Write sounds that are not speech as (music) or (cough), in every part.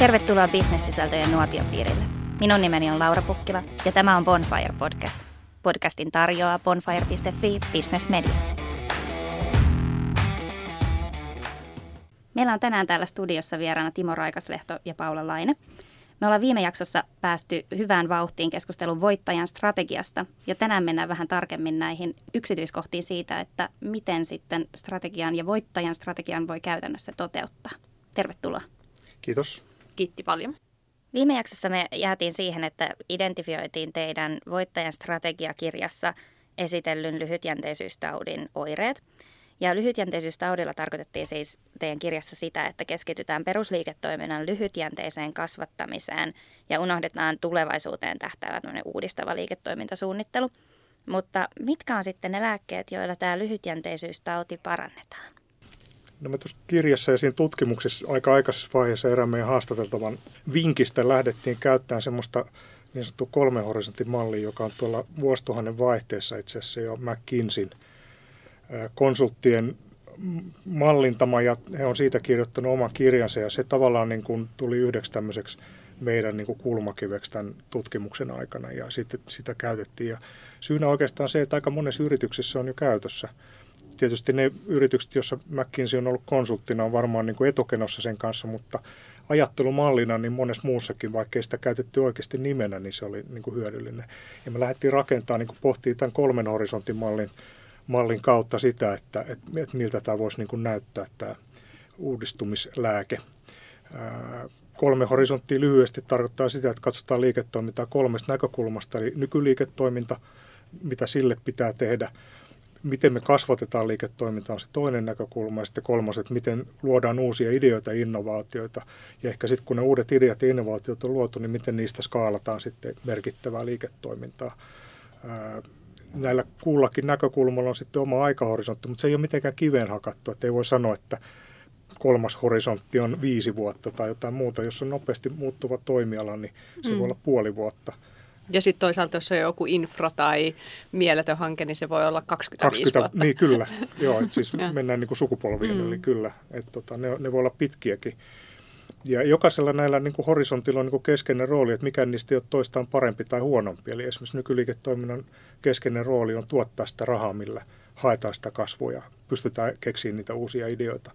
Tervetuloa bisnessisältöjen nuotiopiirille. Minun nimeni on Laura Pukkila ja tämä on Bonfire Podcast. Podcastin tarjoaa bonfire.fi Business Media. Meillä on tänään täällä studiossa vieraana Timo Raikaslehto ja Paula Laine. Me ollaan viime jaksossa päästy hyvään vauhtiin keskustelun voittajan strategiasta ja tänään mennään vähän tarkemmin näihin yksityiskohtiin siitä, että miten sitten strategian ja voittajan strategian voi käytännössä toteuttaa. Tervetuloa. Kiitos. Kiitti paljon. Viime jaksossa me jäätiin siihen, että identifioitiin teidän voittajan strategiakirjassa esitellyn lyhytjänteisyystautin oireet – ja lyhytjänteisyystaudeilla tarkoitettiin siis teidän kirjassa sitä, että keskitytään perusliiketoiminnan lyhytjänteiseen kasvattamiseen ja unohdetaan tulevaisuuteen tähtäävä uudistava liiketoimintasuunnittelu. Mutta mitkä on sitten ne lääkkeet, joilla tämä lyhytjänteisyystauti parannetaan? No me tuossa kirjassa ja siinä tutkimuksessa aika aikaisessa vaiheessa erään meidän haastateltavan vinkistä lähdettiin käyttämään semmoista niin sanottu kolmen horisontin mallia, joka on tuolla vuosituhannen vaihteessa itse asiassa jo McKinseyn konsulttien mallintama ja he on siitä kirjoittanut oman kirjansa ja se tavallaan niin kuin tuli yhdeksi tämmöiseksi meidän niin kuin kulmakiveksi tämän tutkimuksen aikana ja sitten sitä käytettiin. Ja syynä oikeastaan se, että aika monessa yrityksessä on jo käytössä. Tietysti ne yritykset, joissa McKinsey on ollut konsulttina, on varmaan niin kuin etukenossa sen kanssa, mutta ajattelumallina niin monessa muussakin, vaikka ei sitä käytetty oikeasti nimenä, niin se oli niin kuin hyödyllinen. Ja me lähdettiin rakentamaan, niin pohtii tämän kolmen horisontin mallin mallin kautta sitä, että, että, että miltä tämä voisi niin kuin näyttää tämä uudistumislääke. kolme horisonttia lyhyesti tarkoittaa sitä, että katsotaan liiketoimintaa kolmesta näkökulmasta, eli nykyliiketoiminta, mitä sille pitää tehdä, miten me kasvatetaan liiketoimintaa on se toinen näkökulma, ja sitten kolmas, että miten luodaan uusia ideoita ja innovaatioita, ja ehkä sitten kun ne uudet ideat ja innovaatiot on luotu, niin miten niistä skaalataan sitten merkittävää liiketoimintaa näillä kuullakin näkökulmalla on sitten oma aikahorisontti, mutta se ei ole mitenkään kiveen hakattu, että ei voi sanoa, että kolmas horisontti on viisi vuotta tai jotain muuta. Jos on nopeasti muuttuva toimiala, niin se mm. voi olla puoli vuotta. Ja sitten toisaalta, jos on joku infra tai mieletön hanke, niin se voi olla 25 20, vuotta. Niin kyllä, joo, että siis (laughs) mennään niin kuin sukupolviin, mm. eli kyllä, että tota, ne, ne voi olla pitkiäkin. Ja jokaisella näillä niin kuin horisontilla on niin kuin keskeinen rooli, että mikä niistä ei ole toistaan parempi tai huonompi. Eli esimerkiksi nykyliiketoiminnan keskeinen rooli on tuottaa sitä rahaa, millä haetaan sitä kasvua ja pystytään keksimään niitä uusia ideoita.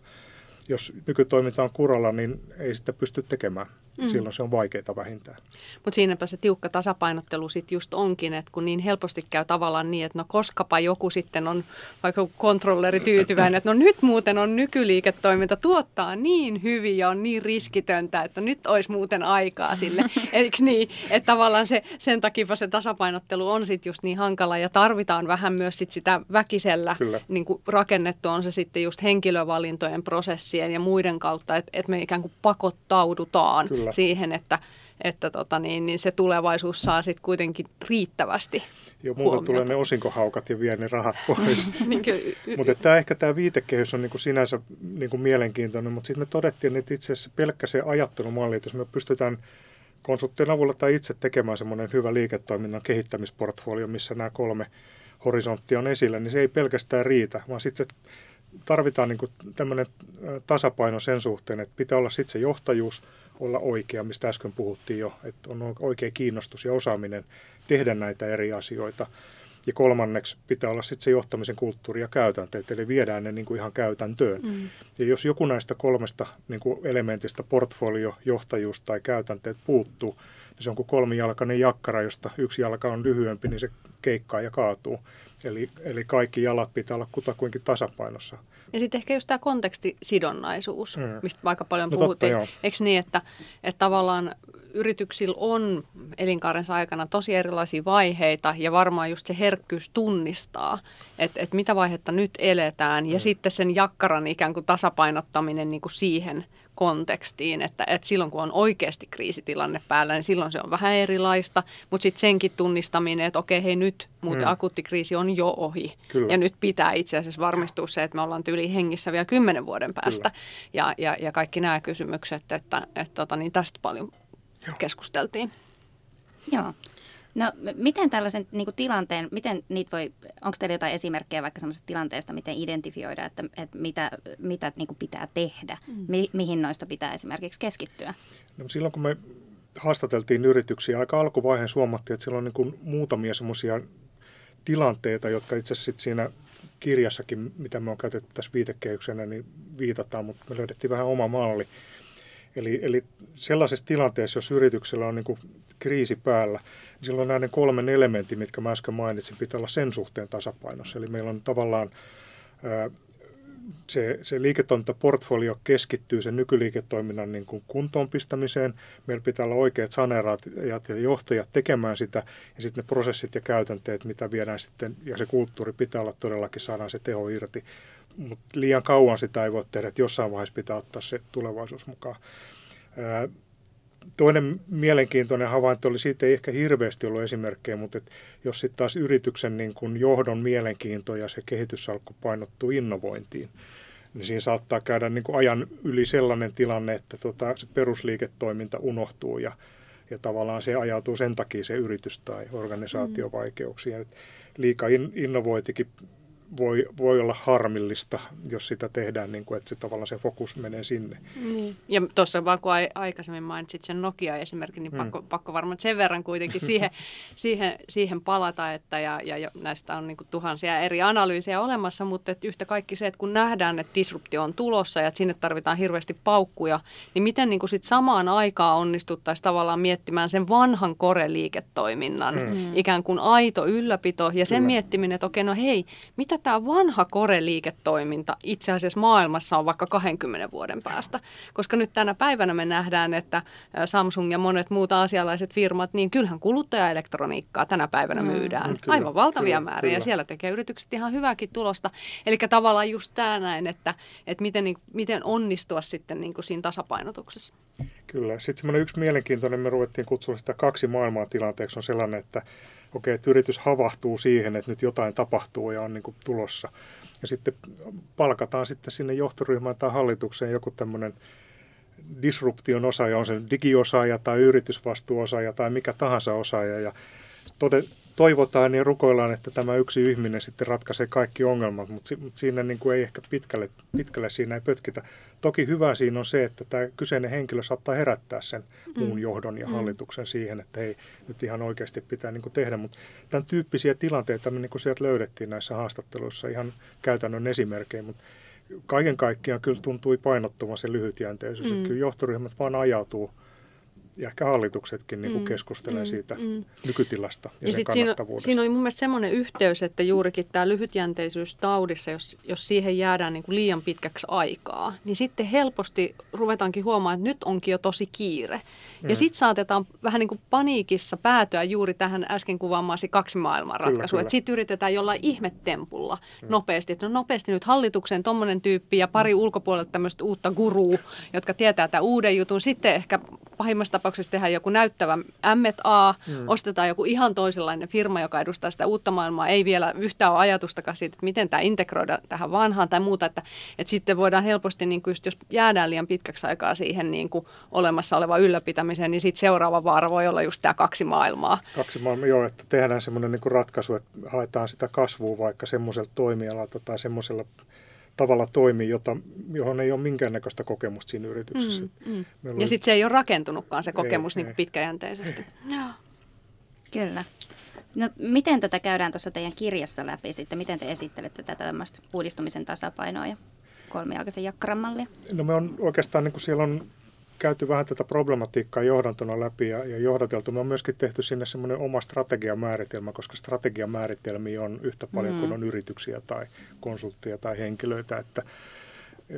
Jos nykytoiminta on kuralla, niin ei sitä pysty tekemään. Mm. Silloin se on vaikeaa vähintään. Mutta siinäpä se tiukka tasapainottelu sitten just onkin, että kun niin helposti käy tavallaan niin, että no koskapa joku sitten on vaikka kontrolleri tyytyväinen, että no nyt muuten on nykyliiketoiminta tuottaa niin hyvin ja on niin riskitöntä, että nyt olisi muuten aikaa sille. (laughs) Eikö niin? Että tavallaan se, sen takia se tasapainottelu on sitten just niin hankala ja tarvitaan vähän myös sit sitä väkisellä niin rakennettu on se sitten just henkilövalintojen prosessien ja muiden kautta, että, että me ikään kuin pakottaudutaan Kyllä Kyllä. siihen, että, että tota niin, niin se tulevaisuus saa sitten kuitenkin riittävästi Joo, muuten tulee ne osinkohaukat ja vie ne rahat pois. (laughs) niin mutta tämä ehkä tämä viitekehys on niinku sinänsä niinku mielenkiintoinen, mutta sitten me todettiin, että itse asiassa pelkkä se ajattelumalli, että jos me pystytään konsulttien avulla tai itse tekemään semmoinen hyvä liiketoiminnan kehittämisportfolio, missä nämä kolme horisonttia on esillä, niin se ei pelkästään riitä, vaan sitten tarvitaan niin tämmöinen tasapaino sen suhteen, että pitää olla sitten se johtajuus, olla oikea, mistä äsken puhuttiin jo, että on oikea kiinnostus ja osaaminen tehdä näitä eri asioita. Ja kolmanneksi pitää olla sitten se johtamisen kulttuuri ja käytänteet, eli viedään ne niin kuin ihan käytäntöön. Mm. Ja jos joku näistä kolmesta niin kuin elementistä, portfolio, johtajuus tai käytänteet puuttuu, niin se on kuin kolmijalkainen jakkara, josta yksi jalka on lyhyempi, niin se keikkaa ja kaatuu. Eli, eli kaikki jalat pitää olla kutakuinkin tasapainossa. Ja sitten ehkä just tämä kontekstisidonnaisuus, mm. mistä aika paljon no puhuttiin. Totta, Eikö niin, että, että tavallaan yrityksillä on elinkaarensa aikana tosi erilaisia vaiheita ja varmaan just se herkkyys tunnistaa, että, että mitä vaihetta nyt eletään ja mm. sitten sen jakkaran ikään kuin tasapainottaminen niin kuin siihen kontekstiin, että, että silloin kun on oikeasti kriisitilanne päällä, niin silloin se on vähän erilaista, mutta sitten senkin tunnistaminen, että okei, hei nyt muuten mm. akuutti kriisi on jo ohi. Kyllä. Ja nyt pitää itse asiassa varmistua se, että me ollaan tyyli hengissä vielä kymmenen vuoden päästä. Ja, ja, ja kaikki nämä kysymykset, että, että tota, niin tästä paljon Joo. keskusteltiin. Joo. No miten tällaisen niin kuin tilanteen, miten niitä voi, onko teillä jotain esimerkkejä vaikka sellaisesta tilanteesta, miten identifioida, että, että mitä, mitä niin kuin pitää tehdä, mm. mi, mihin noista pitää esimerkiksi keskittyä? No, silloin kun me haastateltiin yrityksiä, aika alkuvaiheen huomattiin, että siellä on niin kuin muutamia semmoisia tilanteita, jotka itse asiassa siinä kirjassakin, mitä me on käytetty tässä viitekehyksenä, niin viitataan, mutta me löydettiin vähän oma malli. Eli, eli sellaisessa tilanteessa, jos yrityksellä on niin kuin kriisi päällä, niin silloin näiden kolmen elementin, mitkä mä äsken mainitsin, pitää olla sen suhteen tasapainossa. Eli meillä on tavallaan se, se liiketoimintaportfolio keskittyy sen nykyliiketoiminnan niin kuin kuntoon pistämiseen. Meillä pitää olla oikeat saneeraat ja johtajat tekemään sitä ja sitten ne prosessit ja käytänteet, mitä viedään sitten, ja se kulttuuri pitää olla todellakin, saadaan se teho irti. Mutta liian kauan sitä ei voi tehdä, että jossain vaiheessa pitää ottaa se tulevaisuus mukaan. Toinen mielenkiintoinen havainto oli, siitä ei ehkä hirveästi ollut esimerkkejä, mutta että jos sitten taas yrityksen niin kun johdon mielenkiinto ja se kehityssalkku painottuu innovointiin, niin siinä saattaa käydä niin kuin ajan yli sellainen tilanne, että tota, se perusliiketoiminta unohtuu ja, ja tavallaan se ajautuu sen takia se yritys tai organisaatio vaikeuksiin. Mm. Liika in, innovointikin voi, voi olla harmillista, jos sitä tehdään niin kuin, että se tavallaan se fokus menee sinne. Niin. Ja tuossa vaan kun aikaisemmin mainitsit sen Nokia-esimerkin, niin hmm. pakko, pakko varmaan sen verran kuitenkin siihen, (laughs) siihen, siihen palata, että ja, ja näistä on niin kuin tuhansia eri analyysejä olemassa, mutta että yhtä kaikki se, että kun nähdään, että disruptio on tulossa ja että sinne tarvitaan hirveästi paukkuja, niin miten niin kuin sit samaan aikaan onnistuttaisiin tavallaan miettimään sen vanhan koreliiketoiminnan hmm. ikään kuin aito ylläpito ja sen Kyllä. miettiminen, että okei, no hei, mitä tämä vanha koreliiketoiminta itse asiassa maailmassa on vaikka 20 vuoden päästä. Koska nyt tänä päivänä me nähdään, että Samsung ja monet muut asialaiset firmat, niin kyllähän kuluttajaelektroniikkaa tänä päivänä mm. myydään. Mm, kyllä, Aivan valtavia kyllä, määriä. Kyllä. Siellä tekee yritykset ihan hyvääkin tulosta. Eli tavallaan just tämä näin, että, että miten, niin, miten onnistua sitten niin kuin siinä tasapainotuksessa. Kyllä. Sitten semmoinen yksi mielenkiintoinen, me ruvettiin kutsua sitä kaksi maailmaa tilanteeksi, on sellainen, että okei, että yritys havahtuu siihen, että nyt jotain tapahtuu ja on niin kuin tulossa. Ja sitten palkataan sitten sinne johtoryhmään tai hallitukseen joku tämmöinen disruption osaaja, on se digiosaaja tai yritysvastuuosaaja tai mikä tahansa osaaja. Ja toivotaan ja rukoillaan, että tämä yksi ihminen sitten ratkaisee kaikki ongelmat, mutta, mutta siinä niin kuin ei ehkä pitkälle, pitkälle siinä ei pötkitä. Toki hyvä siinä on se, että tämä kyseinen henkilö saattaa herättää sen mm. muun johdon ja mm. hallituksen siihen, että hei, nyt ihan oikeasti pitää niin kuin tehdä. Mutta tämän tyyppisiä tilanteita me niin kuin sieltä löydettiin näissä haastatteluissa ihan käytännön esimerkkejä, mutta kaiken kaikkiaan kyllä tuntui painottumaan se lyhytjänteisyys, mm. että kyllä johtoryhmät vaan ajautuu – ja ehkä hallituksetkin niin kuin mm, keskustelee mm, siitä mm. nykytilasta ja, ja sen kannattavuudesta. Siinä, siinä oli mun mielestä semmoinen yhteys, että juurikin tämä lyhytjänteisyys taudissa, jos, jos siihen jäädään niin kuin liian pitkäksi aikaa, niin sitten helposti ruvetaankin huomaamaan, että nyt onkin jo tosi kiire. Mm. Ja sitten saatetaan vähän niin kuin paniikissa päätyä juuri tähän äsken kuvaamaasi kaksi maailman ratkaisua. Että sitten yritetään jollain ihmettempulla mm. nopeasti, että no nopeasti nyt hallituksen tuommoinen tyyppi ja pari mm. ulkopuolelta tämmöistä uutta gurua, jotka tietää tämän uuden jutun. Sitten ehkä pahimmassa tapauksessa tehdään joku näyttävä M&A, mm. ostetaan joku ihan toisenlainen firma, joka edustaa sitä uutta maailmaa, ei vielä yhtään ole ajatustakaan siitä, että miten tämä integroida tähän vanhaan tai muuta, että, että sitten voidaan helposti, niin kuin just, jos jäädään liian pitkäksi aikaa siihen niin kuin olemassa oleva ylläpitämiseen, niin sitten seuraava vaara voi olla just tämä kaksi maailmaa. Kaksi maailmaa, joo, että tehdään semmoinen niin ratkaisu, että haetaan sitä kasvua vaikka semmoisella toimialalta tai semmoisella tavalla toimii, jota, johon ei ole minkäännäköistä kokemusta siinä yrityksessä. Mm, mm. Ja oli... sitten se ei ole rakentunutkaan se kokemus ei, niin ei. pitkäjänteisesti. Ei. Kyllä. No, miten tätä käydään tuossa teidän kirjassa läpi sitten? Miten te esittelette tätä tämmöistä uudistumisen tasapainoa ja kolmijalkaisen jakkaran mallia? No me on oikeastaan, niin kuin siellä on käyty vähän tätä problematiikkaa johdantona läpi ja, ja johdateltu. Me on myöskin tehty sinne semmoinen oma strategiamääritelmä, koska strategiamääritelmiä on yhtä paljon mm. kuin on yrityksiä tai konsultteja tai henkilöitä. Että,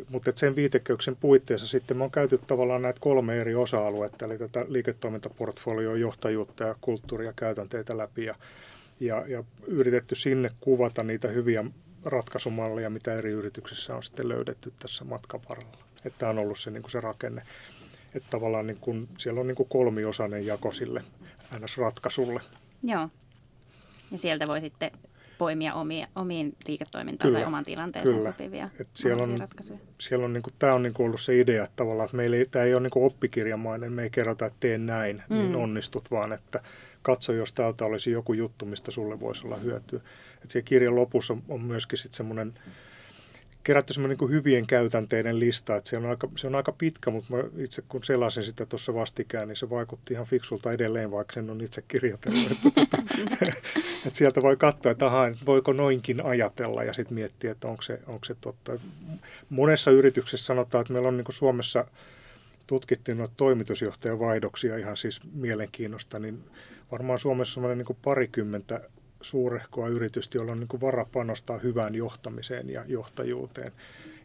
mutta että sen viitekeyksen puitteissa sitten me on käyty tavallaan näitä kolme eri osa-aluetta, eli tätä liiketoimintaportfolioa, johtajuutta ja kulttuuria käytänteitä läpi ja, ja, ja yritetty sinne kuvata niitä hyviä ratkaisumalleja, mitä eri yrityksissä on sitten löydetty tässä matkan varrella. Että on ollut se, niin kuin se rakenne. Että tavallaan niin kuin, siellä on niin kuin kolmiosainen jako sille NS-ratkaisulle. Joo. Ja sieltä voi sitten poimia omia, omiin liiketoimintaan kyllä, tai oman tilanteeseen kyllä. sopivia Et siellä on, ratkaisuja. Siellä on, niin kuin, tämä on niin kuin ollut se idea, että tavallaan että meillä ei, tämä ei ole niin kuin oppikirjamainen, me ei kerrota, että tee näin, niin mm. niin onnistut, vaan että katso, jos täältä olisi joku juttu, mistä sulle voisi olla hyötyä. Et siellä kirjan lopussa on, myöskin sitten semmoinen kerätty semmoinen niin hyvien käytänteiden lista, että se on aika, se on aika pitkä, mutta mä itse kun selasin sitä tuossa vastikään, niin se vaikutti ihan fiksulta edelleen, vaikka sen on itse kirjoitellut. että, että, (laughs) että sieltä voi katsoa, että, aha, että voiko noinkin ajatella ja sitten miettiä, että onko se, onko se totta. Monessa yrityksessä sanotaan, että meillä on niin Suomessa tutkittiin noita toimitusjohtajan vaihdoksia ihan siis mielenkiinnosta, niin varmaan Suomessa on niin parikymmentä suurehkoa yritystä, jolla on niin vara panostaa hyvään johtamiseen ja johtajuuteen.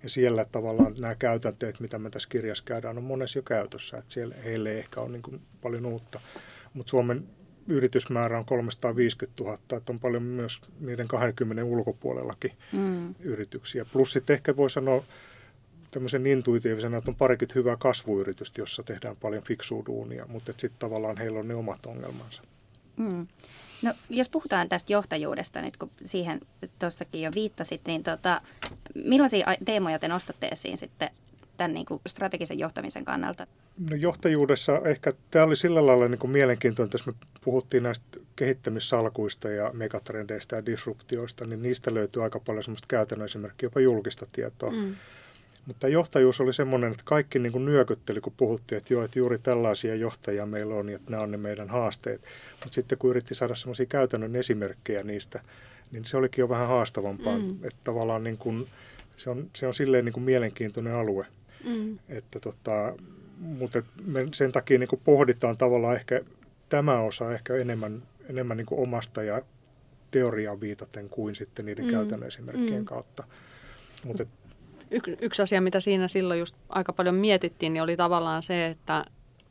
Ja siellä tavallaan nämä käytänteet, mitä me tässä kirjassa käydään, on monessa jo käytössä. Että siellä heille ei ehkä ole niin paljon uutta. Mutta Suomen yritysmäärä on 350 000, että on paljon myös niiden 20 ulkopuolellakin mm. yrityksiä. Plus sitten ehkä voi sanoa tämmöisen intuitiivisena, että on parikymmentä hyvää kasvuyritystä, jossa tehdään paljon fiksua duunia, mutta sitten tavallaan heillä on ne omat ongelmansa. Mm. No, jos puhutaan tästä johtajuudesta nyt, kun siihen tuossakin jo viittasit, niin tota, millaisia teemoja te nostatte esiin sitten tämän niin kuin strategisen johtamisen kannalta? No johtajuudessa ehkä tämä oli sillä lailla niin kuin mielenkiintoinen, jos me puhuttiin näistä kehittämissalkuista ja megatrendeistä ja disruptioista, niin niistä löytyy aika paljon semmoista käytännön esimerkkiä, jopa julkista tietoa. Mm. Mutta johtajuus oli semmoinen, että kaikki niin kuin nyökytteli, kun puhuttiin, että joo, että juuri tällaisia johtajia meillä on ja että nämä on ne meidän haasteet. Mutta sitten kun yritti saada semmoisia käytännön esimerkkejä niistä, niin se olikin jo vähän haastavampaa. Mm. Että tavallaan niin kuin, se, on, se on silleen niin kuin mielenkiintoinen alue. Mm. Että tota, mutta me sen takia niin kuin pohditaan tavallaan ehkä tämä osa ehkä enemmän, enemmän niin kuin omasta ja teoriaan viitaten kuin sitten niiden mm. käytännön esimerkkien mm. kautta. Mutta y- yksi asia, mitä siinä silloin just aika paljon mietittiin, niin oli tavallaan se, että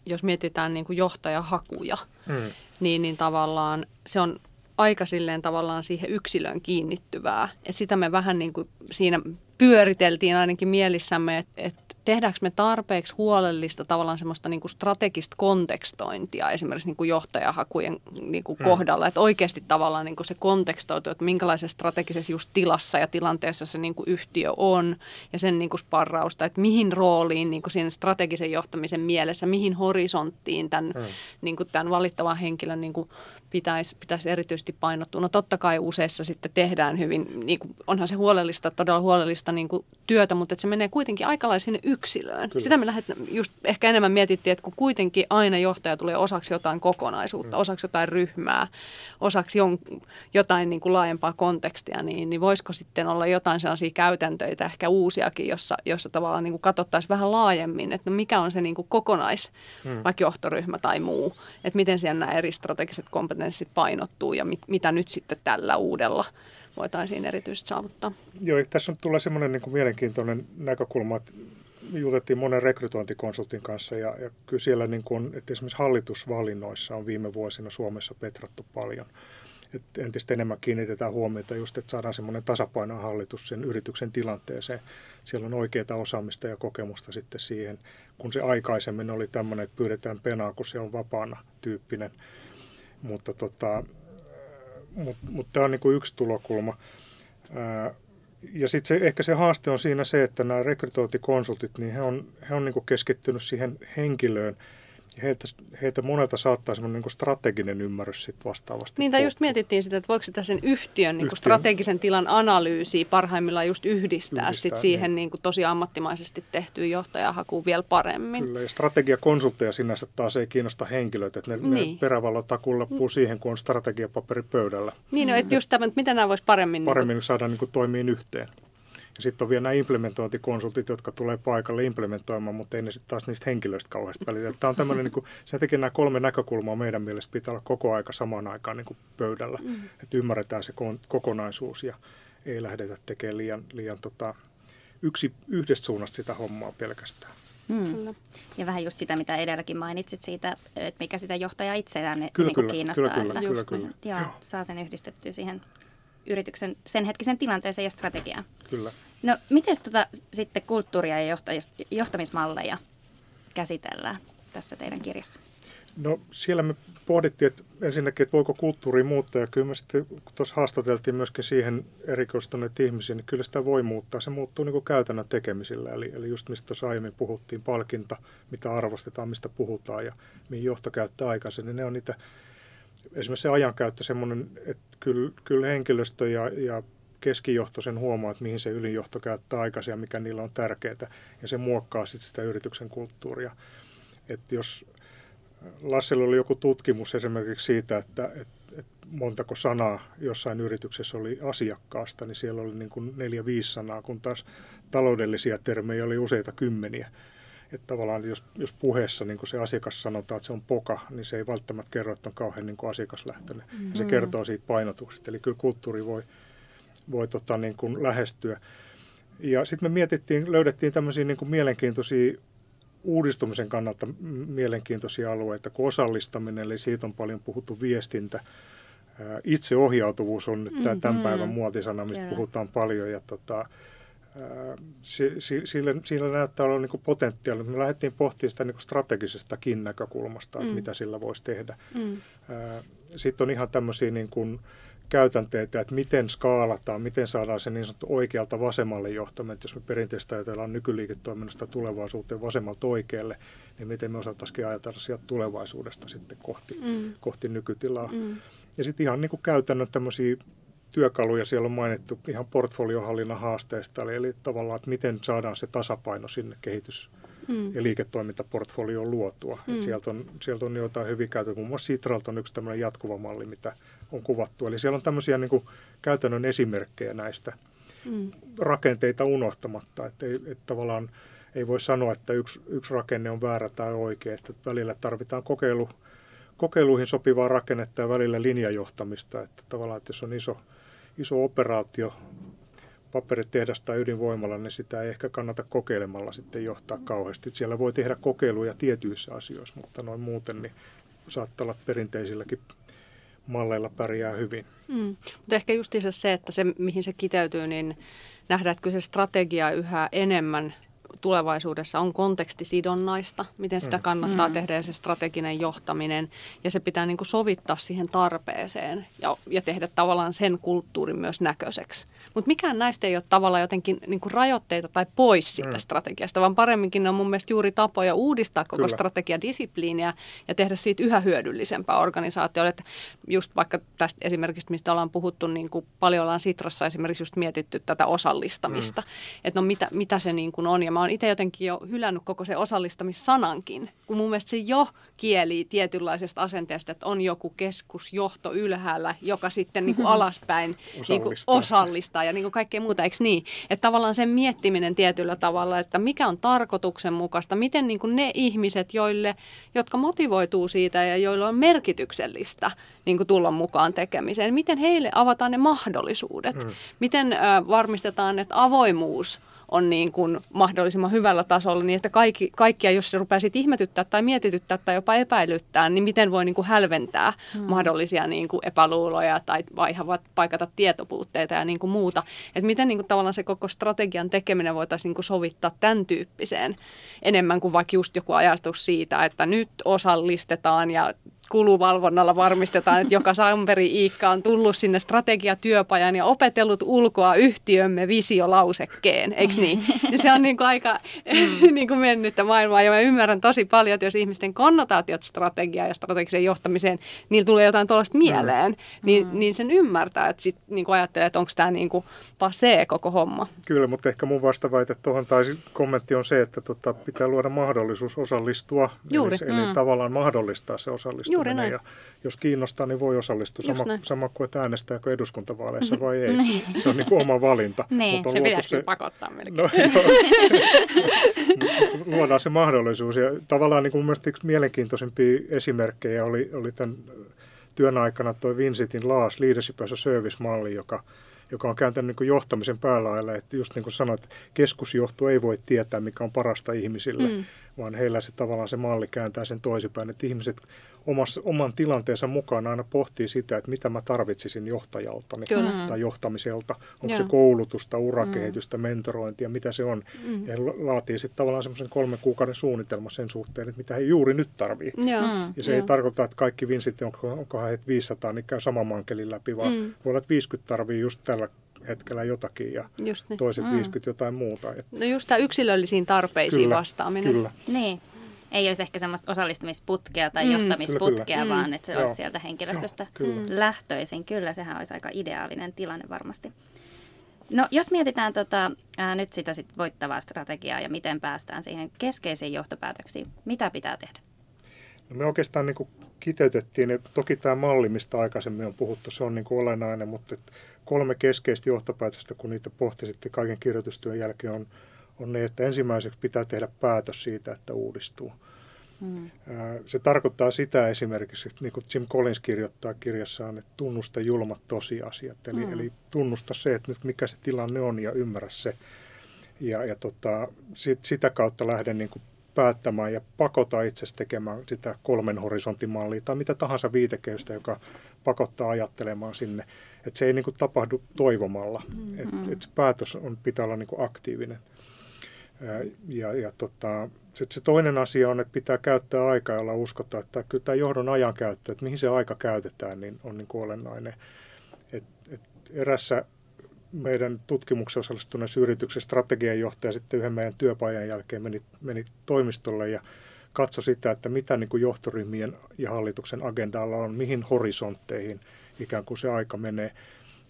jos mietitään niin kuin johtajahakuja, mm. niin, niin tavallaan se on aika silleen tavallaan siihen yksilöön kiinnittyvää. Et sitä me vähän niin kuin siinä pyöriteltiin ainakin mielissämme, että et tehdäänkö me tarpeeksi huolellista tavallaan semmoista niin kuin strategista kontekstointia esimerkiksi niin kuin johtajahakujen niin kuin hmm. kohdalla, että oikeasti tavallaan niin kuin se kontekstoituu, että minkälaisessa strategisessa just tilassa ja tilanteessa se niin kuin yhtiö on ja sen niin kuin sparrausta, että mihin rooliin niin kuin siinä strategisen johtamisen mielessä, mihin horisonttiin tämän, hmm. niin kuin tämän valittavan henkilön niin kuin pitäisi, pitäisi erityisesti painottua. No totta kai useissa sitten tehdään hyvin, niin kuin, onhan se huolellista, todella huolellista niin kuin työtä, mutta että se menee kuitenkin aika sinne yksilöön. Kyllä. Sitä me lähdet, just ehkä enemmän mietittiin, että kun kuitenkin aina johtaja tulee osaksi jotain kokonaisuutta, mm. osaksi jotain ryhmää, osaksi jon, jotain niin kuin laajempaa kontekstia, niin, niin voisiko sitten olla jotain sellaisia käytäntöitä, ehkä uusiakin, jossa, jossa tavallaan niin kuin katsottaisiin vähän laajemmin, että no mikä on se niin kuin kokonais, mm. vaikka johtoryhmä tai muu, että miten siellä nämä eri strategiset kompetenssit painottuu ja mit, mitä nyt sitten tällä uudella voitaisiin erityisesti saavuttaa. Joo, tässä on tulee semmoinen niin kuin mielenkiintoinen näkökulma, että jutettiin monen rekrytointikonsultin kanssa ja, ja kyllä siellä niin kuin, että esimerkiksi hallitusvalinnoissa on viime vuosina Suomessa petrattu paljon. Että entistä enemmän kiinnitetään huomiota just, että saadaan semmoinen tasapaino hallitus sen yrityksen tilanteeseen. Siellä on oikeaa osaamista ja kokemusta sitten siihen, kun se aikaisemmin oli tämmöinen, että pyydetään penaa, kun se on vapaana tyyppinen. Mutta tota, mutta mut tämä on niinku yksi tulokulma. Ja sitten se, ehkä se haaste on siinä se, että nämä rekrytointikonsultit, niin he on, he on niinku keskittynyt siihen henkilöön heiltä, heiltä monelta saattaa semmoinen niin strateginen ymmärrys sitten vastaavasti. Niin, tai just mietittiin sitä, että voiko sitä sen yhtiön, niin strategisen tilan analyysiä parhaimmillaan just yhdistää, yhdistää sit siihen niin. Niin kuin tosi ammattimaisesti tehtyyn johtajahakuun vielä paremmin. Kyllä, ja strategiakonsultteja sinänsä taas ei kiinnosta henkilöitä, että ne, niin. ne takulla mm. siihen, kun on strategiapaperi pöydällä. Niin, no, että just tämä, että miten nämä voisi paremmin... Paremmin niin kuin... saada niin kuin toimiin yhteen. Ja sitten on vielä nämä implementointikonsultit, jotka tulee paikalle implementoimaan, mutta ei ne sitten taas niistä henkilöistä kauheasti välitä. Tämä on tämmöinen, niin kuin, sen takia nämä kolme näkökulmaa meidän mielestä pitää olla koko aika samaan aikaan niin kuin pöydällä. Mm. Että ymmärretään se kokonaisuus ja ei lähdetä tekemään liian, liian tota, yksi, yhdestä suunnasta sitä hommaa pelkästään. Mm. Ja vähän just sitä, mitä edelläkin mainitsit siitä, että mikä sitä johtajaa itseään kyllä, niin kyllä, kiinnostaa. Kyllä, kyllä, että, kyllä, kyllä. Joo, joo. saa sen yhdistettyä siihen yrityksen sen hetkisen tilanteeseen ja strategiaan. Kyllä. No, miten tota, sitten kulttuuria ja johtamismalleja käsitellään tässä teidän kirjassa? No siellä me pohdittiin, että ensinnäkin, että voiko kulttuuri muuttaa, ja kyllä me sitten tuossa haastateltiin myöskin siihen erikoistuneet ihmisiä, niin kyllä sitä voi muuttaa. Se muuttuu niin kuin käytännön tekemisillä, eli, eli just mistä tuossa aiemmin puhuttiin, palkinta, mitä arvostetaan, mistä puhutaan ja mihin johto käyttää aikansa, niin ne on niitä esimerkiksi se ajankäyttö semmoinen, että kyllä, kyllä henkilöstö ja, ja keskijohto sen huomaa, että mihin se ylinjohto käyttää aikaisin ja mikä niillä on tärkeää. Ja se muokkaa sitten sitä yrityksen kulttuuria. Että jos Lassella oli joku tutkimus esimerkiksi siitä, että, että, että montako sanaa jossain yrityksessä oli asiakkaasta, niin siellä oli niin kuin neljä, viisi sanaa, kun taas taloudellisia termejä oli useita kymmeniä. Että tavallaan jos, jos puheessa niin se asiakas sanotaan, että se on poka, niin se ei välttämättä kerro, että on kauhean niin asiakaslähtöinen. Mm-hmm. Se kertoo siitä painotuksesta. Eli kyllä kulttuuri voi, voi tota, niin kuin lähestyä. Ja sitten me mietittiin, löydettiin tämmöisiä niin kuin mielenkiintoisia uudistumisen kannalta mielenkiintoisia alueita kuin osallistaminen, eli siitä on paljon puhuttu viestintä. Itseohjautuvuus on nyt mm-hmm. tämän päivän muotisana, mistä Kyllä. puhutaan paljon. Ja tota, sillä, sillä näyttää olla niin potentiaalia. Me lähdettiin pohtimaan sitä niin strategisestakin näkökulmasta, että mm. mitä sillä voisi tehdä. Mm. Sitten on ihan tämmöisiä niin kuin, käytänteitä, että miten skaalataan, miten saadaan se niin sanottu oikealta vasemmalle johtaminen. Jos me perinteisesti ajatellaan nykyliiketoiminnasta tulevaisuuteen vasemmalta oikealle, niin miten me osattaisiin ajatella sieltä tulevaisuudesta sitten kohti, mm. kohti nykytilaa. Mm. Ja sitten ihan niin kuin käytännön tämmöisiä työkaluja siellä on mainittu ihan portfoliohallinnan haasteista, eli, eli tavallaan, että miten saadaan se tasapaino sinne kehitys- mm. ja liiketoimintaportfolioon luotua. Mm. sieltä, on, sieltä on jotain hyvin käytetty. Muun muassa Sitralta on yksi tämmöinen jatkuva malli, mitä on kuvattu. Eli siellä on tämmöisiä niin kuin käytännön esimerkkejä näistä mm. rakenteita unohtamatta. Että, ei, että tavallaan ei voi sanoa, että yksi, yksi rakenne on väärä tai oikea. Että välillä tarvitaan kokeilu, kokeiluihin sopivaa rakennetta ja välillä linjajohtamista. Että tavallaan, että jos on iso, iso operaatio, paperitehdas tai ydinvoimalla, niin sitä ei ehkä kannata kokeilemalla sitten johtaa kauheasti. Siellä voi tehdä kokeiluja tietyissä asioissa, mutta noin muuten niin saattaa olla perinteisilläkin malleilla pärjää hyvin. Mm. Mutta ehkä justiinsa se, että se mihin se kiteytyy, niin nähdään, että se strategia yhä enemmän tulevaisuudessa on kontekstisidonnaista, miten sitä mm. kannattaa mm. tehdä ja se strateginen johtaminen. Ja se pitää niin kuin sovittaa siihen tarpeeseen ja, ja tehdä tavallaan sen kulttuurin myös näköiseksi. Mutta mikään näistä ei ole tavallaan jotenkin niin kuin rajoitteita tai pois siitä mm. strategiasta, vaan paremminkin ne on mun mielestä juuri tapoja uudistaa koko Kyllä. strategiadisipliiniä ja tehdä siitä yhä hyödyllisempää organisaatiolle. Että just vaikka tästä esimerkiksi, mistä ollaan puhuttu, niin kuin paljon ollaan Sitrassa esimerkiksi just mietitty tätä osallistamista. Mm. Että no mitä, mitä se niin kuin on. Ja mä oon itse jotenkin jo hylännyt koko se osallistamissanankin, kun mun mielestä se jo kieli tietynlaisesta asenteesta, että on joku keskusjohto ylhäällä, joka sitten niin kuin alaspäin osallistaa. Niin kuin osallistaa ja niin kuin kaikkea muuta, eikö niin? Että tavallaan sen miettiminen tietyllä tavalla, että mikä on tarkoituksenmukaista, miten niin kuin ne ihmiset, joille, jotka motivoituu siitä ja joilla on merkityksellistä niin kuin tulla mukaan tekemiseen, miten heille avataan ne mahdollisuudet, hmm. miten äh, varmistetaan, että avoimuus – on niin kuin mahdollisimman hyvällä tasolla, niin että kaikki, kaikkia, jos se rupeaa sitten ihmetyttää tai mietityttää tai jopa epäilyttää, niin miten voi niin kuin hälventää hmm. mahdollisia niin kuin epäluuloja tai vaihavat paikata tietopuutteita ja niin kuin muuta. Että miten niin kuin tavallaan se koko strategian tekeminen voitaisiin niin kuin sovittaa tämän tyyppiseen enemmän kuin vaikka just joku ajatus siitä, että nyt osallistetaan ja kuluvalvonnalla varmistetaan, että joka Samperi Iikka on tullut sinne strategiatyöpajan ja opetellut ulkoa yhtiömme visiolausekkeen, eikö niin? Ja se on niin kuin aika mm. (laughs) niin kuin mennyttä maailmaa ja mä ymmärrän tosi paljon, että jos ihmisten konnotaatiot strategiaan ja strategiseen johtamiseen, niillä tulee jotain tuollaista mieleen, mm. niin, mm. niin sen ymmärtää, että sit niin kuin ajattelee, että onko tämä niin kuin pasee koko homma. Kyllä, mutta ehkä mun vastaväite tuohon tai kommentti on se, että tota, pitää luoda mahdollisuus osallistua, Juuri. eli, mm. eli tavallaan mahdollistaa se osallistuminen. Juuri näin. Ja jos kiinnostaa, niin voi osallistua sama, sama kuin, että äänestääkö eduskuntavaaleissa vai ei. niin. (laughs) Se on niin kuin oma valinta. niin, mutta se pitäisi se... pakottaa melkein. No, (laughs) luodaan se mahdollisuus. Ja tavallaan niin kuin mielestäni yksi mielenkiintoisimpia esimerkkejä oli, oli tämän työn aikana tuo Vincentin Laas Leadership as a Service-malli, joka joka on kääntänyt niin johtamisen päälaille, että just niin kuin sanoit, keskusjohto ei voi tietää, mikä on parasta ihmisille, mm. Vaan heillä se tavallaan se malli kääntää sen toisinpäin, että ihmiset omassa, oman tilanteensa mukaan aina pohtii sitä, että mitä mä tarvitsisin johtajalta Kyllä. tai johtamiselta. Onko Joo. se koulutusta, urakehitystä, mm. mentorointia, mitä se on. Mm. Ja he laatii sitten tavallaan semmoisen kolmen kuukauden suunnitelma sen suhteen, että mitä he juuri nyt tarvii. Mm. Ja se Joo. ei tarkoita, että kaikki vinsit, onko, onko he 500, niin käy saman mankelin läpi, vaan mm. voi olla, että 50 tarvii just tällä hetkellä jotakin ja just niin. toiset mm. 50 jotain muuta. No just tämä yksilöllisiin tarpeisiin kyllä, vastaaminen. Kyllä. Niin. ei olisi ehkä semmoista osallistumisputkea tai mm, johtamisputkea, kyllä, kyllä. vaan mm. että se Joo. olisi sieltä henkilöstöstä Joo, kyllä. lähtöisin. Kyllä, sehän olisi aika ideaalinen tilanne varmasti. No jos mietitään tota, ää, nyt sitä sit voittavaa strategiaa ja miten päästään siihen keskeisiin johtopäätöksiin, mitä pitää tehdä? No me oikeastaan niin kiteytettiin, että toki tämä malli, mistä aikaisemmin on puhuttu, se on niin olennainen, mutta kolme keskeistä johtopäätöstä, kun niitä pohtisitte kaiken kirjoitustyön jälkeen, on, on ne, että ensimmäiseksi pitää tehdä päätös siitä, että uudistuu. Hmm. Se tarkoittaa sitä esimerkiksi, että niin kuin Jim Collins kirjoittaa kirjassaan, että tunnusta julmat tosiasiat. Eli, hmm. eli tunnusta se, että nyt mikä se tilanne on ja ymmärrä se. Ja, ja tota, sit, sitä kautta lähden niin kuin päättämään ja pakota itse tekemään sitä kolmen horisontimallia tai mitä tahansa viitekehystä, joka pakottaa ajattelemaan sinne. Että se ei niin kuin tapahdu toivomalla. Mm-hmm. Että et se päätös on, pitää olla niin kuin aktiivinen. Ja, ja tota, sitten se toinen asia on, että pitää käyttää aikaa, jolla uskotaan, että kyllä tämä johdon ajan käyttö, että mihin se aika käytetään, niin on niin kuin olennainen. Et, et erässä meidän tutkimuksen osallistuneessa yrityksessä strategianjohtaja sitten yhden meidän työpajan jälkeen meni, meni toimistolle ja katsoi sitä, että mitä niin kuin johtoryhmien ja hallituksen agendalla on, mihin horisontteihin ikään kuin se aika menee.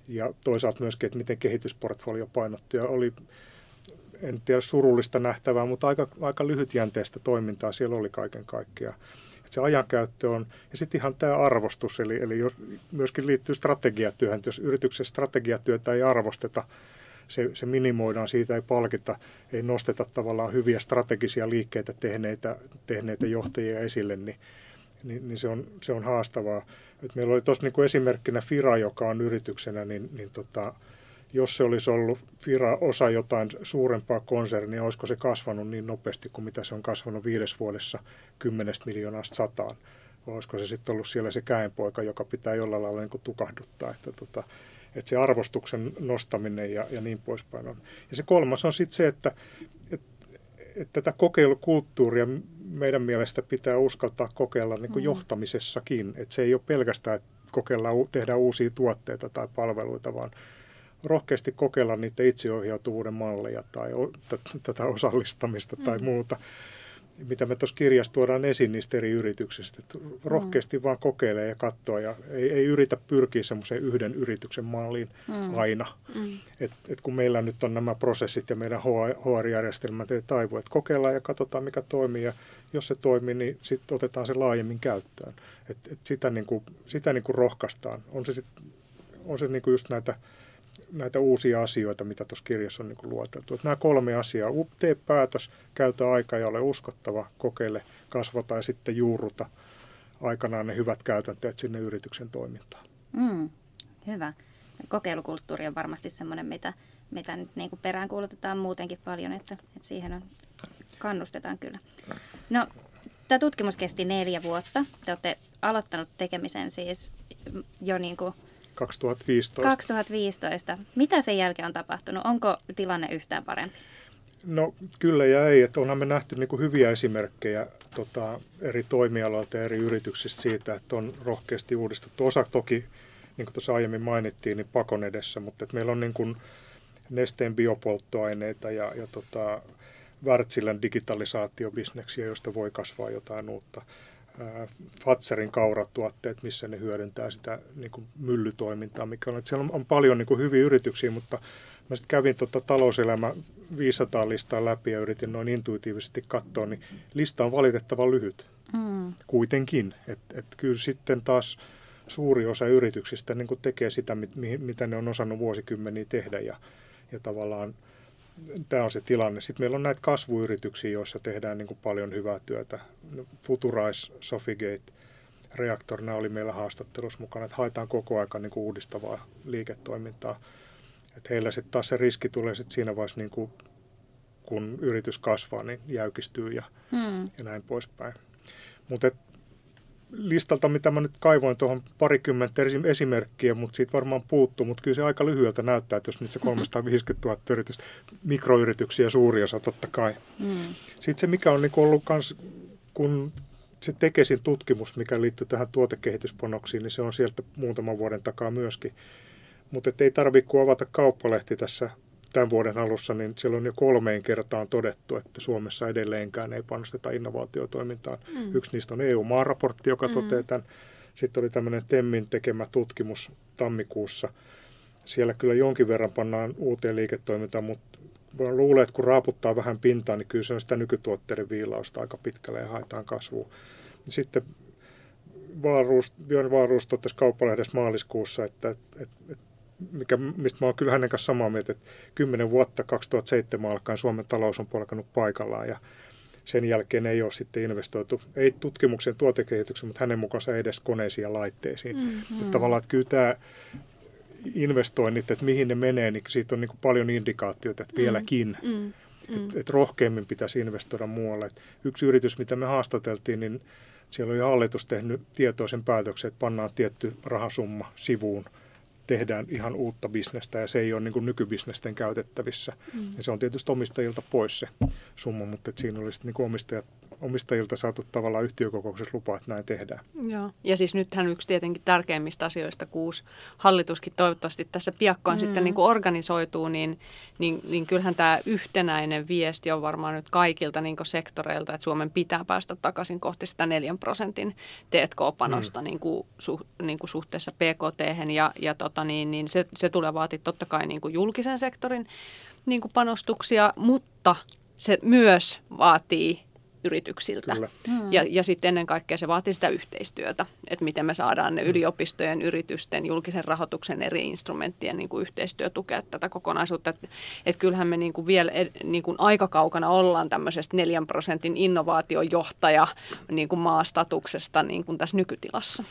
Ja toisaalta myöskin, että miten kehitysportfolio painottuu. Ja oli, en tiedä surullista nähtävää, mutta aika, aika lyhytjänteistä toimintaa siellä oli kaiken kaikkiaan se ajankäyttö on, ja sitten ihan tämä arvostus, eli, eli jos, myöskin liittyy strategiatyöhön, jos yrityksen strategiatyötä ei arvosteta, se, se minimoidaan, siitä ei palkita, ei nosteta tavallaan hyviä strategisia liikkeitä tehneitä, tehneitä johtajia esille, niin, niin, niin se, on, se on haastavaa. Et meillä oli tuossa niin esimerkkinä Fira, joka on yrityksenä, niin, niin tota, jos se olisi ollut Fira osa jotain suurempaa konsernia, olisiko se kasvanut niin nopeasti kuin mitä se on kasvanut viides vuodessa kymmenestä miljoonasta sataan? Olisiko se sitten ollut siellä se käenpoika, joka pitää jollain lailla niin tukahduttaa, että, tota, että se arvostuksen nostaminen ja, ja niin poispäin on. Ja se kolmas on sitten se, että, että, että tätä kokeilukulttuuria meidän mielestä pitää uskaltaa kokeilla niin kuin mm. johtamisessakin. Että se ei ole pelkästään, että kokeillaan, tehdään uusia tuotteita tai palveluita, vaan rohkeasti kokeilla niitä itseohjautuvuuden malleja tai tätä osallistamista tai mm. muuta, mitä me tuossa kirjassa tuodaan esiin niistä eri yrityksistä. Että rohkeasti mm. vaan kokeilee ja katsoa ja ei, ei yritä pyrkiä semmoiseen yhden yrityksen malliin mm. aina. Mm. Et, et kun meillä nyt on nämä prosessit ja meidän HR-järjestelmät ei taivu, että kokeillaan ja katsotaan mikä toimii ja jos se toimii, niin sitten otetaan se laajemmin käyttöön. Et, et sitä, niin kuin, sitä niin kuin rohkaistaan. On se, sit, on se niin kuin just näitä näitä uusia asioita, mitä tuossa kirjassa on niin luoteltu. Että nämä kolme asiaa, tee päätös, käytä aikaa ja ole uskottava, kokeile, kasvata ja sitten juurruta aikanaan ne hyvät käytänteet sinne yrityksen toimintaan. Mm, hyvä. Kokeilukulttuuri on varmasti sellainen, mitä, mitä nyt niin kuin peräänkuulutetaan muutenkin paljon, että, että siihen on, kannustetaan kyllä. No, tämä tutkimus kesti neljä vuotta. Te olette aloittanut tekemisen siis jo niin kuin 2015. 2015. Mitä sen jälkeen on tapahtunut? Onko tilanne yhtään parempi? No kyllä ja ei. Että onhan me nähty niin kuin hyviä esimerkkejä tota, eri toimialoilta ja eri yrityksistä siitä, että on rohkeasti uudistettu. Osa toki, niin kuin tuossa aiemmin mainittiin, niin pakon edessä, mutta että meillä on niin kuin nesteen biopolttoaineita ja, ja tota, Wärtsilän digitalisaatiobisneksiä, josta voi kasvaa jotain uutta. Fatserin kauratuotteet, missä ne hyödyntää sitä niin kuin myllytoimintaa, mikä on. Että siellä on, on paljon niin kuin hyviä yrityksiä, mutta mä sitten kävin tuota talouselämä 500 listaa läpi ja yritin noin intuitiivisesti katsoa, niin lista on valitettavan lyhyt mm. kuitenkin. Että et kyllä sitten taas suuri osa yrityksistä niin kuin tekee sitä, mit, mitä ne on osannut vuosikymmeniä tehdä ja, ja tavallaan – tämä on se tilanne. Sitten meillä on näitä kasvuyrityksiä, joissa tehdään niin kuin paljon hyvää työtä. Futurize, Sofigate, Reactor, nämä oli meillä haastattelussa mukana, että haetaan koko ajan niin kuin uudistavaa liiketoimintaa. Että heillä sitten taas se riski tulee sitten siinä vaiheessa, niin kuin, kun yritys kasvaa, niin jäykistyy ja, hmm. ja näin poispäin. Mutta listalta, mitä mä nyt kaivoin tuohon parikymmentä esimerkkiä, mutta siitä varmaan puuttuu, mutta kyllä se aika lyhyeltä näyttää, että jos niissä 350 000 yritystä, mikroyrityksiä suuri osa totta kai. Mm. Sitten se, mikä on niin ollut kans, kun se Tekesin tutkimus, mikä liittyy tähän tuotekehitysponoksiin, niin se on sieltä muutaman vuoden takaa myöskin. Mutta ei tarvitse kuin avata kauppalehti tässä tämän vuoden alussa, niin siellä on jo kolmeen kertaan todettu, että Suomessa edelleenkään ei panosteta innovaatiotoimintaan. Mm. Yksi niistä on EU-maaraportti, joka mm. toteaa tämän. Sitten oli tämmöinen Temmin tekemä tutkimus tammikuussa. Siellä kyllä jonkin verran pannaan uuteen liiketoimintaan, mutta luulen, että kun raaputtaa vähän pintaa, niin kyllä se on sitä nykytuotteiden viilausta aika pitkälle ja haetaan kasvua. Sitten Vaaruus, Björn Vaaruus totesi Kauppalehdessä maaliskuussa, että, että, että mikä, mistä mä oon kyllä hänen kanssa samaa mieltä, että 10 vuotta 2007 alkaen Suomen talous on polkanut paikallaan ja sen jälkeen ei ole sitten investoitu, ei tutkimuksen tuotekehityksen, mutta hänen mukaansa edes koneisiin ja laitteisiin. Mm, mm. Että tavallaan, että kyllä tämä investoinnit, että mihin ne menee, niin siitä on niin kuin paljon indikaatioita, että mm, vieläkin. Mm, mm. Että et rohkeammin pitäisi investoida muualle. Et yksi yritys, mitä me haastateltiin, niin siellä oli hallitus tehnyt tietoisen päätöksen, että pannaan tietty rahasumma sivuun – tehdään ihan uutta bisnestä ja se ei ole niin kuin nykybisnesten käytettävissä. Mm. Ja se on tietysti omistajilta pois se summa, mutta siinä olisi niin kuin omistajat omistajilta saatu tavallaan yhtiökokouksessa lupaa, että näin tehdään. Joo. Ja siis nythän yksi tietenkin tärkeimmistä asioista, kuusi hallituskin toivottavasti tässä piakkoon mm. sitten niin kuin organisoituu, niin, niin, niin kyllähän tämä yhtenäinen viesti on varmaan nyt kaikilta niin kuin sektoreilta, että Suomen pitää päästä takaisin kohti sitä neljän prosentin T&K-panosta mm. niin kuin, su, niin kuin suhteessa PKT. Ja, ja tota niin, niin se, se tulee vaatia totta kai niin kuin julkisen sektorin niin kuin panostuksia, mutta se myös vaatii yrityksiltä. Hmm. Ja, ja sitten ennen kaikkea se vaatii sitä yhteistyötä, että miten me saadaan ne mm. yliopistojen, yritysten, julkisen rahoituksen eri instrumenttien niin kuin yhteistyö tukea tätä kokonaisuutta. Että et kyllähän me niin kuin vielä niin kuin aika kaukana ollaan tämmöisestä neljän prosentin innovaatiojohtaja niin kuin maastatuksesta niin kuin tässä nykytilassa.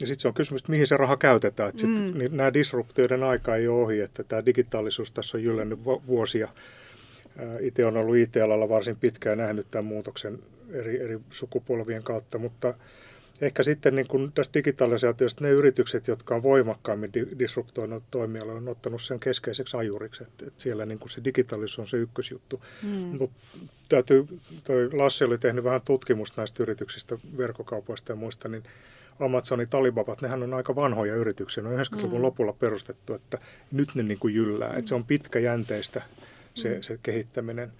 Ja sitten se on kysymys, että mihin se raha käytetään. Että sit, mm. niin nämä disruptioiden aika ei ole ohi, että tämä digitaalisuus tässä on jyllännyt vuosia – itse olen ollut IT-alalla varsin pitkään nähnyt tämän muutoksen eri, eri sukupolvien kautta, mutta ehkä sitten niin kuin tästä digitalisaatiosta ne yritykset, jotka on voimakkaammin disruptoinut toimialaa, on ottanut sen keskeiseksi ajuriksi, että, että siellä niin kuin se digitaalisuus on se ykkösjuttu. Mm. Mutta täytyy, toi Lassi oli tehnyt vähän tutkimusta näistä yrityksistä, verkkokaupoista ja muista, niin Amazonin Talibabat, nehän on aika vanhoja yrityksiä, ne on 90-luvun mm. lopulla perustettu, että nyt ne niin kuin jyllää, mm. että se on pitkäjänteistä se, mm. se kehittäminen.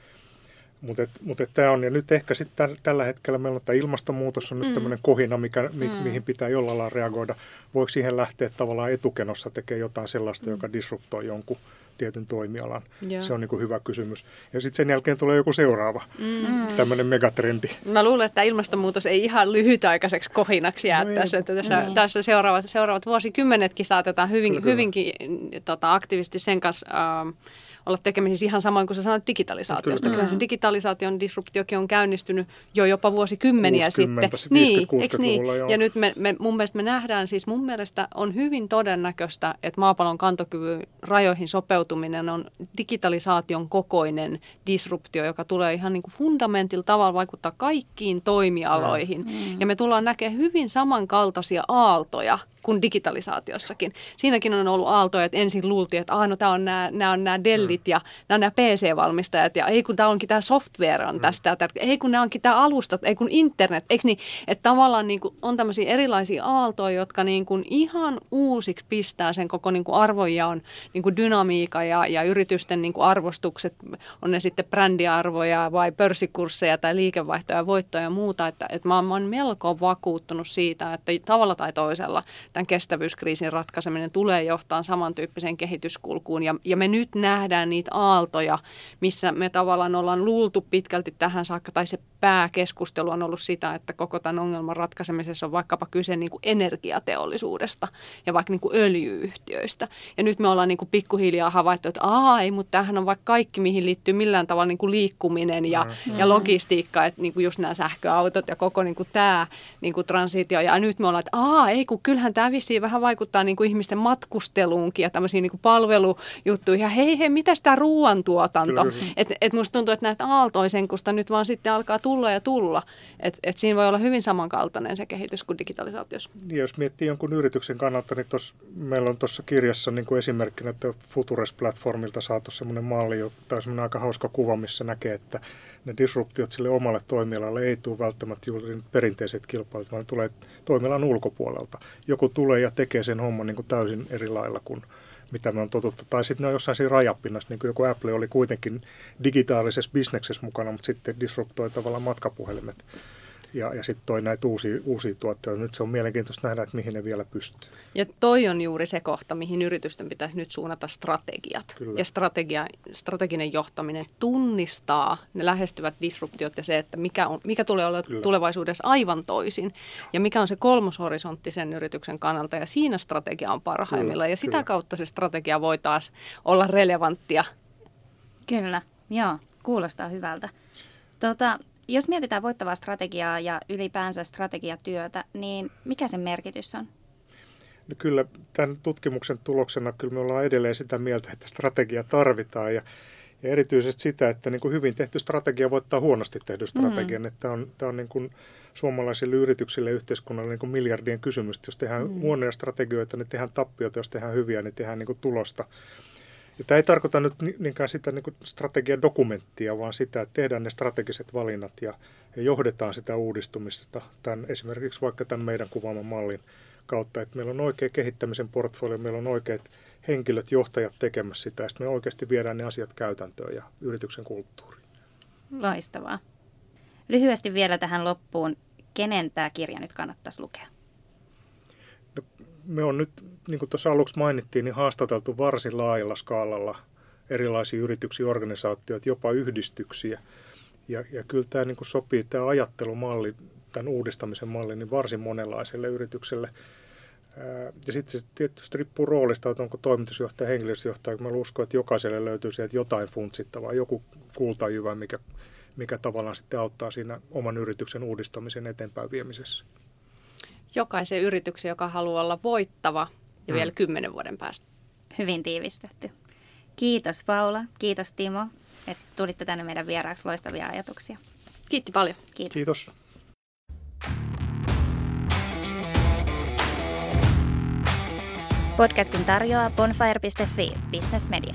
Mutta mut tämä on, ja nyt ehkä sitten tällä hetkellä meillä on tämä ilmastonmuutos on nyt mm. tämmöinen kohina, mikä, mi, mm. mihin pitää jollain lailla reagoida. Voiko siihen lähteä tavallaan etukenossa tekemään jotain sellaista, mm. joka disruptoi jonkun tietyn toimialan? Joo. Se on niin kuin hyvä kysymys. Ja sitten sen jälkeen tulee joku seuraava mm. tämmöinen megatrendi. Mä luulen, että ilmastonmuutos ei ihan lyhytaikaiseksi kohinaksi jää no tässä. Että tässä, niin. tässä seuraavat, seuraavat vuosikymmenetkin saatetaan hyvin, hyvinkin tota, aktiivisesti sen kanssa... Uh, olla tekemisissä ihan samoin kuin sä sanoit digitalisaatiosta. Kyllä, Kyllä se digitalisaation disruptiokin on käynnistynyt jo jopa vuosikymmeniä 60, sitten. Niin, niin? Joo. Ja nyt me, me, mun mielestä me nähdään, siis mun mielestä on hyvin todennäköistä, että maapallon kantokyvyn rajoihin sopeutuminen on digitalisaation kokoinen disruptio, joka tulee ihan niin kuin fundamentil tavalla vaikuttaa kaikkiin toimialoihin. Mm. Ja me tullaan näkemään hyvin samankaltaisia aaltoja kuin digitalisaatiossakin. Siinäkin on ollut aaltoja, että ensin luultiin, että ah, no, tämä on nämä, nämä on nämä Dellit ja nämä nämä PC-valmistajat ja ei kun tämä onkin tämä software on mm. tästä, ja ei kun nämä onkin tämä alustat, ei kun internet, eikö niin, että tavallaan niin kuin on tämmöisiä erilaisia aaltoja, jotka niin kuin ihan uusiksi pistää sen koko niin kuin arvojaon niin kuin dynamiikka ja, ja yritysten niin kuin arvostukset, on ne sitten brändiarvoja vai pörssikursseja tai liikevaihtoja, ja voittoja ja muuta, että, että mä, mä oon melko vakuuttunut siitä, että tavalla tai toisella tämän kestävyyskriisin ratkaiseminen tulee johtaa samantyyppiseen kehityskulkuun. Ja, ja me nyt nähdään niitä aaltoja, missä me tavallaan ollaan luultu pitkälti tähän saakka, tai se pääkeskustelu on ollut sitä, että koko tämän ongelman ratkaisemisessa on vaikkapa kyse niin kuin energiateollisuudesta ja vaikka niin kuin öljyyhtiöistä. Ja nyt me ollaan niin kuin pikkuhiljaa havaittu, että aa, ei, mutta tämähän on vaikka kaikki, mihin liittyy millään tavalla niin kuin liikkuminen ja, mm. ja logistiikka, että niin kuin just nämä sähköautot ja koko niin kuin tämä niin kuin transitio. Ja nyt me ollaan, että aa, ei, kun kyllähän tämä vissiin vähän vaikuttaa niin kuin ihmisten matkusteluunkin ja tämmöisiin niin kuin palvelujuttuihin. Ja hei, hei, mitä tämä ruoantuotanto? Että et musta tuntuu, että näitä aaltoisenkusta nyt vaan sitten alkaa tulla ja tulla. Et, et siinä voi olla hyvin samankaltainen se kehitys kuin digitalisaatiossa. Niin, jos miettii jonkun yrityksen kannalta, niin tos, meillä on tuossa kirjassa niin kuin esimerkkinä, että Futures-platformilta saatu semmoinen malli, tai semmoinen aika hauska kuva, missä näkee, että ne disruptiot sille omalle toimialalle ei tule välttämättä juuri perinteiset kilpailut, vaan tulee toimialan ulkopuolelta. Joku tulee ja tekee sen homman niin kuin täysin eri lailla kuin mitä me on totuttu. Tai sitten ne on jossain siinä rajapinnassa, niin kuin joku Apple oli kuitenkin digitaalisessa bisneksessä mukana, mutta sitten disruptoi tavallaan matkapuhelimet ja, ja sitten toi näitä uusia, uusia tuotteita. Nyt se on mielenkiintoista nähdä, että mihin ne vielä pystyy. Ja toi on juuri se kohta, mihin yritysten pitäisi nyt suunnata strategiat. Kyllä. Ja strategia, strateginen johtaminen tunnistaa ne lähestyvät disruptiot ja se, että mikä, on, mikä tulee olla Kyllä. tulevaisuudessa aivan toisin. Ja mikä on se kolmoshorisontti sen yrityksen kannalta. Ja siinä strategia on parhaimmillaan. Ja sitä Kyllä. kautta se strategia voi taas olla relevanttia. Kyllä, joo. Kuulostaa hyvältä. Tota, jos mietitään voittavaa strategiaa ja ylipäänsä strategiatyötä, niin mikä sen merkitys on? No kyllä tämän tutkimuksen tuloksena kyllä me ollaan edelleen sitä mieltä, että strategia tarvitaan ja, ja erityisesti sitä, että niin kuin hyvin tehty strategia voittaa huonosti tehdyn strategian. Mm. Että tämä on, tämä on niin kuin suomalaisille yrityksille ja yhteiskunnalle niin kuin miljardien kysymys. Jos tehdään mm. huonoja strategioita, niin tehdään tappioita. Jos tehdään hyviä, niin tehdään niin kuin tulosta. Ja tämä ei tarkoita nyt niinkään sitä niin kuin strategian dokumenttia, vaan sitä, että tehdään ne strategiset valinnat ja, ja johdetaan sitä uudistumista tämän, esimerkiksi vaikka tämän meidän kuvaaman mallin kautta, että meillä on oikea kehittämisen portfolio, meillä on oikeat henkilöt, johtajat tekemässä sitä, sitten me oikeasti viedään ne asiat käytäntöön ja yrityksen kulttuuriin. Loistavaa. Lyhyesti vielä tähän loppuun, kenen tämä kirja nyt kannattaisi lukea? Me on nyt, niin kuin tuossa aluksi mainittiin, niin haastateltu varsin laajalla skaalalla erilaisia yrityksiä, organisaatioita, jopa yhdistyksiä. Ja, ja kyllä tämä niin kuin sopii, tämä ajattelumalli, tämän uudistamisen malli, niin varsin monenlaiselle yritykselle. Ja sitten se tietysti riippuu roolista, että onko toimitusjohtaja, henkilöstöjohtaja. Mä uskon, että jokaiselle löytyy sieltä jotain funtsittavaa, joku kultajyvä, mikä, mikä tavallaan sitten auttaa siinä oman yrityksen uudistamisen eteenpäin viemisessä jokaisen yrityksen, joka haluaa olla voittava ja mm. vielä kymmenen vuoden päästä. Hyvin tiivistetty. Kiitos Paula, kiitos Timo, että tulitte tänne meidän vieraaksi loistavia ajatuksia. Kiitti paljon. Kiitos. Kiitos. Podcastin tarjoaa bonfire.fi Business Media.